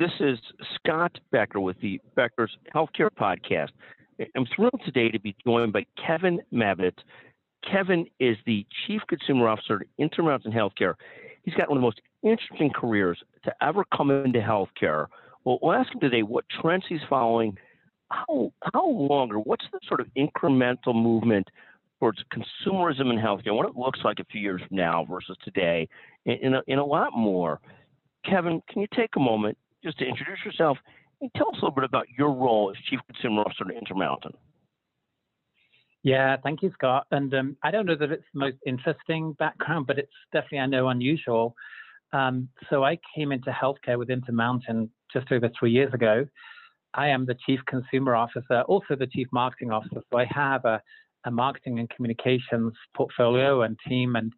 This is Scott Becker with the Becker's Healthcare Podcast. I'm thrilled today to be joined by Kevin Mabbutt. Kevin is the Chief Consumer Officer at Intermountain Healthcare. He's got one of the most interesting careers to ever come into healthcare. Well, ask him today what trends he's following, how how long, or what's the sort of incremental movement towards consumerism in healthcare, what it looks like a few years from now versus today, and, and, a, a lot more. Kevin, can you take a moment just to introduce yourself and tell us a little bit about your role as Chief Consumer Officer at Intermountain? Yeah, thank you, Scott. And um, I don't know that it's the most interesting background, but it's definitely, I know, unusual. Um, so I came into healthcare with Intermountain just over three years ago. I am the Chief Consumer Officer, also the Chief Marketing Officer. So I have a, a marketing and communications portfolio and team, and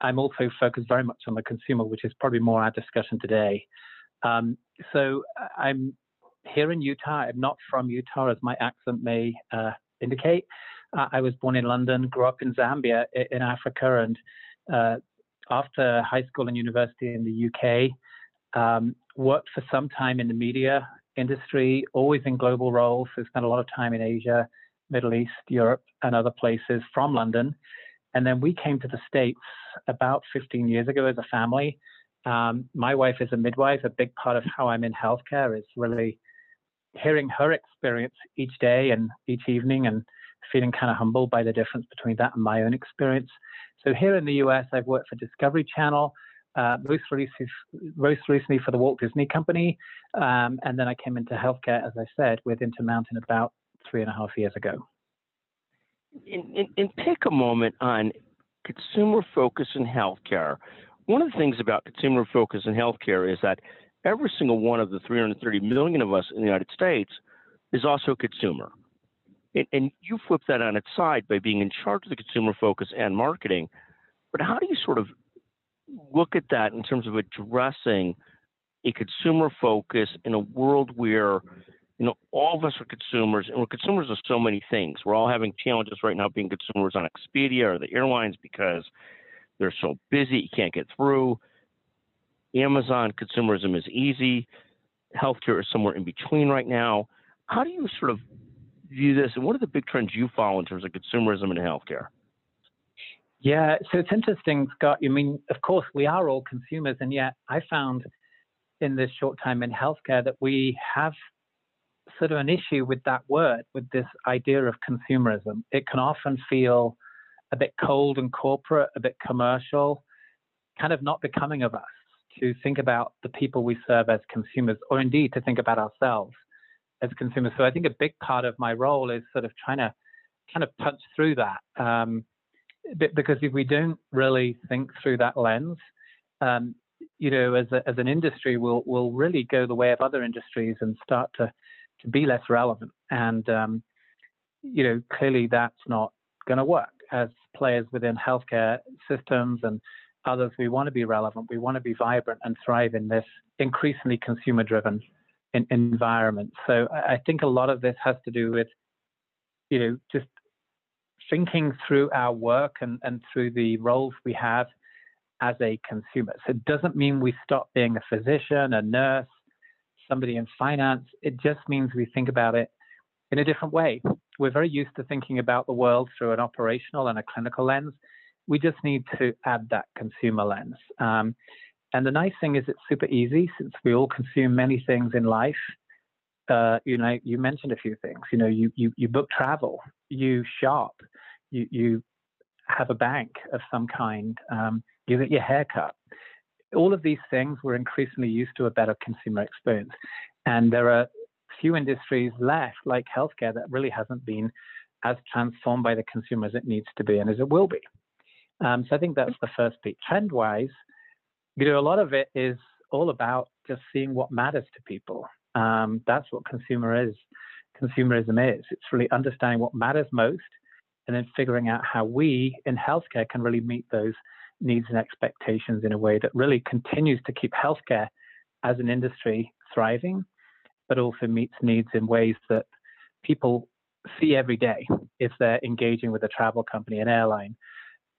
I'm also focused very much on the consumer, which is probably more our discussion today. Um, so I'm here in Utah. I'm not from Utah, as my accent may uh, indicate. Uh, I was born in London, grew up in Zambia in Africa, and uh, after high school and university in the UK, um, worked for some time in the media industry, always in global roles. So spent a lot of time in Asia, Middle East, Europe, and other places from London. And then we came to the States about 15 years ago as a family. Um, my wife is a midwife. A big part of how I'm in healthcare is really hearing her experience each day and each evening and feeling kind of humbled by the difference between that and my own experience. So here in the US, I've worked for Discovery Channel, uh, most, recently, for the Walt Disney Company, um, and then I came into healthcare, as I said, with Intermountain about three and a half years ago. And, and, pick a moment on consumer focus in healthcare. One of the things about consumer focus in healthcare is that every single one of the 330 million of us in the United States is also a consumer. And, and you flip that on its side by being in charge of the consumer focus and marketing. But how do you sort of look at that in terms of addressing a consumer focus in a world where you know all of us are consumers and we're consumers of so many things we're all having challenges right now being consumers on expedia or the airlines because they're so busy you can't get through Amazon consumerism is easy. Healthcare is somewhere in between right now. How do you sort of view this, and what are the big trends you follow in terms of consumerism and healthcare? Yeah, so it's interesting, Scott. I mean, of course, we are all consumers, and yet I found in this short time in healthcare that we have sort of an issue with that word, with this idea of consumerism. It can often feel a bit cold and corporate, a bit commercial, kind of not becoming of us to think about the people we serve as consumers, or indeed to think about ourselves as consumers. So I think a big part of my role is sort of trying to kind of punch through that. Um, because if we don't really think through that lens, um, you know, as, a, as an industry, we'll, we'll really go the way of other industries and start to, to be less relevant. And, um, you know, clearly that's not going to work as players within healthcare systems and others, we want to be relevant, we want to be vibrant and thrive in this increasingly consumer driven in, environment. So I think a lot of this has to do with, you know, just thinking through our work and, and through the roles we have as a consumer. So it doesn't mean we stop being a physician, a nurse, somebody in finance. It just means we think about it in a different way. We're very used to thinking about the world through an operational and a clinical lens we just need to add that consumer lens. Um, and the nice thing is it's super easy since we all consume many things in life. Uh, you know, you mentioned a few things. You know, you you, you book travel, you shop, you you have a bank of some kind, um, you get your hair cut. All of these things we're increasingly used to a better consumer experience, and there are few industries left, like healthcare, that really hasn't been as transformed by the consumer as it needs to be and as it will be. Um, so I think that's the first piece. Trend wise, you know, a lot of it is all about just seeing what matters to people. Um, that's what consumer is. Consumerism is. It's really understanding what matters most and then figuring out how we in healthcare can really meet those needs and expectations in a way that really continues to keep healthcare as an industry thriving, but also meets needs in ways that people see every day if they're engaging with a travel company, an airline,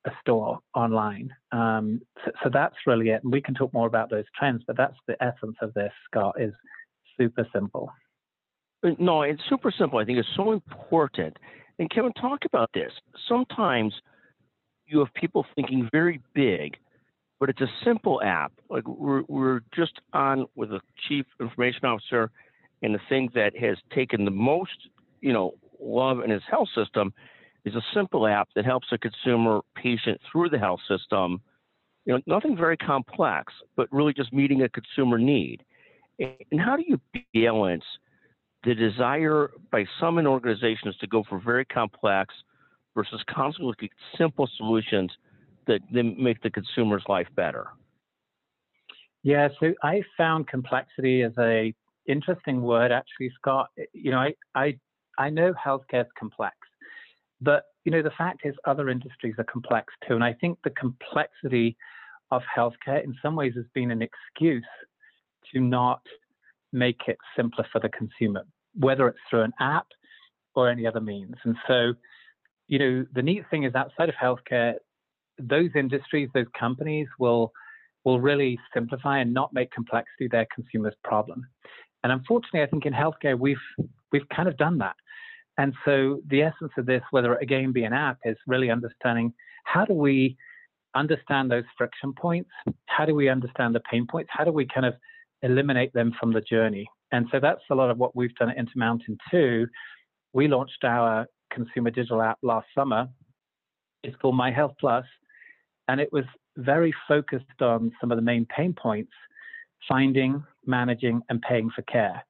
a store online. Um, so, so, that's really it. And we can talk more about those trends, but that's the essence of this, Scott, is super simple. Uh, no, it's super simple. I think it's so important. And Kevin, talk about this. Sometimes you have people thinking very big, but it's a simple app. Like we're, we're just on with a chief information officer, and the thing that has taken the most, you know, love in his health system is a simple app that helps a consumer patient through the health system. You know, nothing very complex, but really just meeting a consumer need. And how do you balance the desire by some in organizations to go for very complex versus constantly looking at simple solutions that then make the consumer's life better? Yeah, so I found complexity as a interesting word actually, Scott. You know, I I, I know healthcare is complex, but you know the fact is other industries are complex too, and I think the complexity of healthcare in some ways has been an excuse to not make it simpler for the consumer, whether it's through an app or any other means. And so, you know, the neat thing is outside of healthcare, those industries, those companies will will really simplify and not make complexity their consumers' problem. And unfortunately, I think in healthcare we've we've kind of done that. And so the essence of this, whether it again be an app, is really understanding how do we understand those friction points? How do we understand the pain points? How do we kind of eliminate them from the journey? And so that's a lot of what we've done at Intermountain too. We launched our consumer digital app last summer. It's called My Health Plus, and it was very focused on some of the main pain points finding, managing, and paying for care.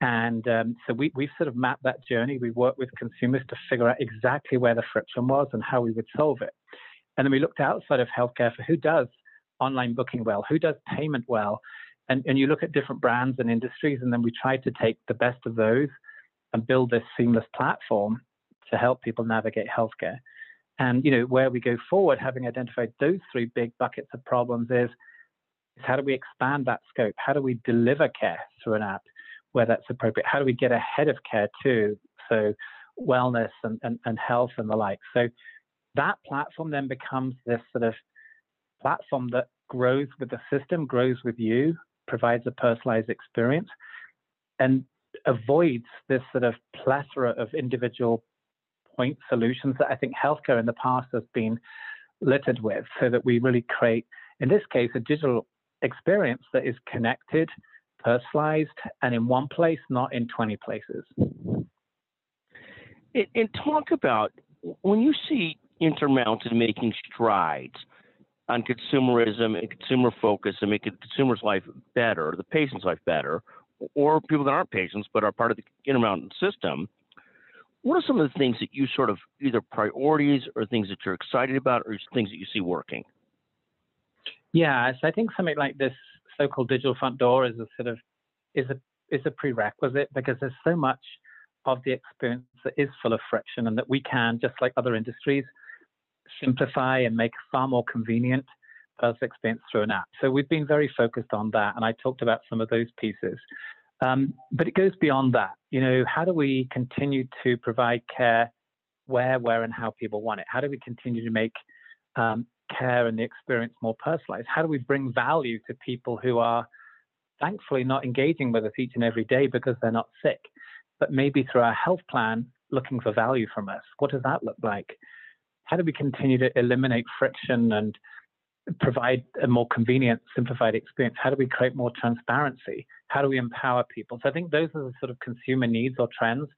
And um, so we, we've sort of mapped that journey. We worked with consumers to figure out exactly where the friction was and how we would solve it. And then we looked outside of healthcare for who does online booking well, who does payment well. And, and you look at different brands and industries, and then we tried to take the best of those and build this seamless platform to help people navigate healthcare. And you know, where we go forward, having identified those three big buckets of problems is, is how do we expand that scope? How do we deliver care through an app where that's appropriate? How do we get ahead of care too? So wellness and, and, and health and the like. So that platform then becomes this sort of platform that grows with the system, grows with you, provides a personalized experience, and avoids this sort of plethora of individual point solutions that I think healthcare in the past has been littered with, so that we really create, in this case, a digital experience that is connected, personalized, and in one place, not in 20 places. And talk about when you see Intermountain making strides on consumerism and consumer focus and making the consumer's life better, the patient's life better, or people that aren't patients but are part of the Intermountain system what are some of the things that you sort of either priorities or things that you're excited about or things that you see working? Yeah, so I think something like this so-called digital front door is a sort of is a is a prerequisite because there's so much of the experience that is full of friction and that we can, just like other industries, simplify and make far more convenient personal experience through an app. So we've been very focused on that, and I talked about some of those pieces. Um, but it goes beyond that. You know, how do we continue to provide care where, where, and how people want it? How do we continue to make um, care and the experience more personalized? How do we bring value to people who are thankfully not engaging with us each and every day because they're not sick, but maybe through our health plan looking for value from us? What does that look like? How do we continue to eliminate friction and provide a more convenient, simplified experience? How do we create more transparency? How do we empower people? So I think those are the sort of consumer needs or trends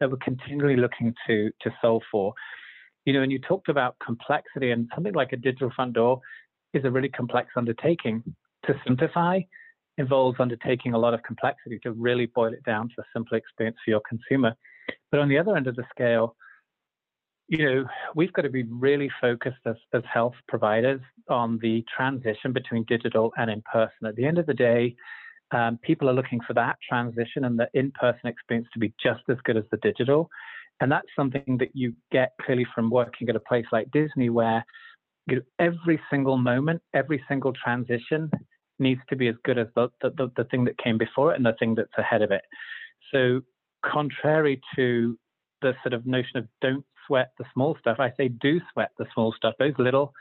that we're continually looking to to solve for. You know, and you talked about complexity, and something like a digital front door is a really complex undertaking. To simplify involves undertaking a lot of complexity to really boil it down to a simple experience for your consumer. But on the other end of the scale, you know, we've got to be really focused as, as health providers on the transition between digital and in person. At the end of the day, um, people are looking for that transition and the in person experience to be just as good as the digital. And that's something that you get clearly from working at a place like Disney, where you know, every single moment, every single transition needs to be as good as the, the, the thing that came before it and the thing that's ahead of it. So, contrary to the sort of notion of don't sweat the small stuff. I say do sweat the small stuff. Those little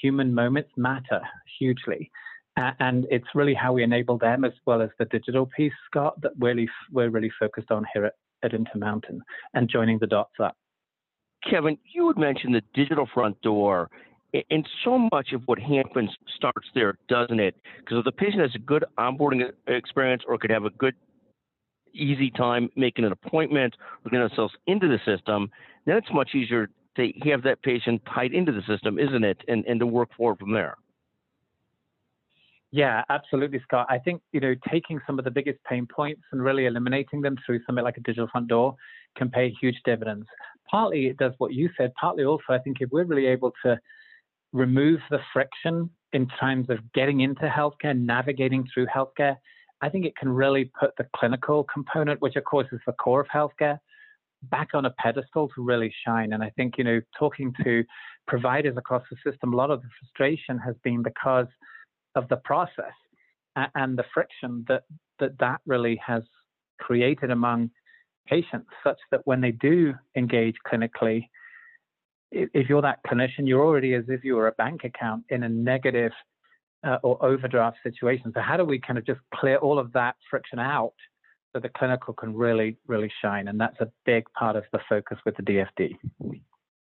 human moments matter hugely. And it's really how we enable them as well as the digital piece, Scott, that really we're really focused on here at, at Intermountain and joining the dots up. Kevin, you had mentioned the digital front door, and so much of what happens starts there, doesn't it? Because if the patient has a good onboarding experience or could have a good, easy time making an appointment or getting themselves into the system, then it's much easier to have that patient tied into the system, isn't it? And, and to work forward from there. Yeah, absolutely, Scott. I think you know taking some of the biggest pain points and really eliminating them through something like a digital front door can pay huge dividends. Partly it does what you said. Partly also, I think if we're really able to remove the friction in terms of getting into healthcare, navigating through healthcare, I think it can really put the clinical component, which of course is the core of healthcare, back on a pedestal to really shine. And I think you know talking to providers across the system, a lot of the frustration has been because of the process and the friction that that, that really has created among patients, such that when they do engage clinically, if you're that clinician, you're already as if you were a bank account in a negative uh, or overdraft situation. So how do we kind of just clear all of that friction out so the clinical can really, really shine? And that's a big part of the focus with the DFD.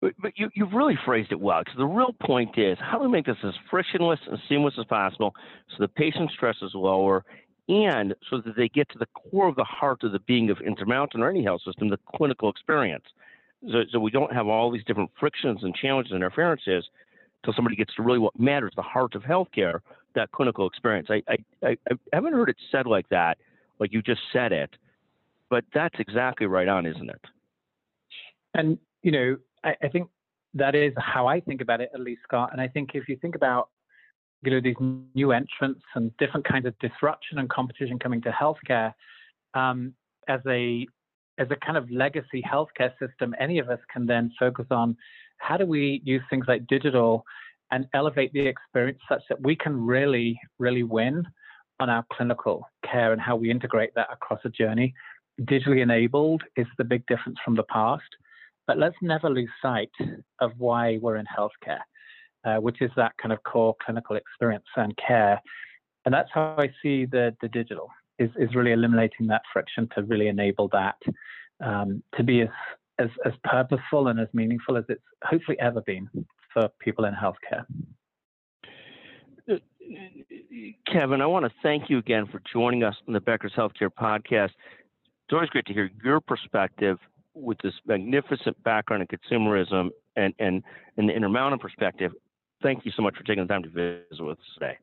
But, but you, you've really phrased it well because the real point is how do we make this as frictionless and seamless as possible so the patient stress is lower and so that they get to the core of the heart of the being of Intermountain or any health system, the clinical experience. So, so we don't have all these different frictions and challenges and interferences until somebody gets to really what matters, the heart of healthcare, that clinical experience. I, I, I haven't heard it said like that, like you just said it, but that's exactly right on, isn't it? And, you know, I, I think that is how I think about it, at least, Scott. And I think if you think about you know these new entrants and different kinds of disruption and competition coming to healthcare um, as a as a kind of legacy healthcare system, any of us can then focus on how do we use things like digital and elevate the experience such that we can really, really win on our clinical care and how we integrate that across a journey. Digitally enabled is the big difference from the past. But let's never lose sight of why we're in healthcare, uh, which is that kind of core clinical experience and care. And that's how I see the, the digital is, is really eliminating that friction to really enable that um, to be as, as, as purposeful and as meaningful as it's hopefully ever been for people in healthcare. Kevin, I want to thank you again for joining us on the Becker's Healthcare Podcast. It's always great to hear your perspective with this magnificent background in consumerism and, and, and the Intermountain perspective, thank you so much for taking the time to visit with us today.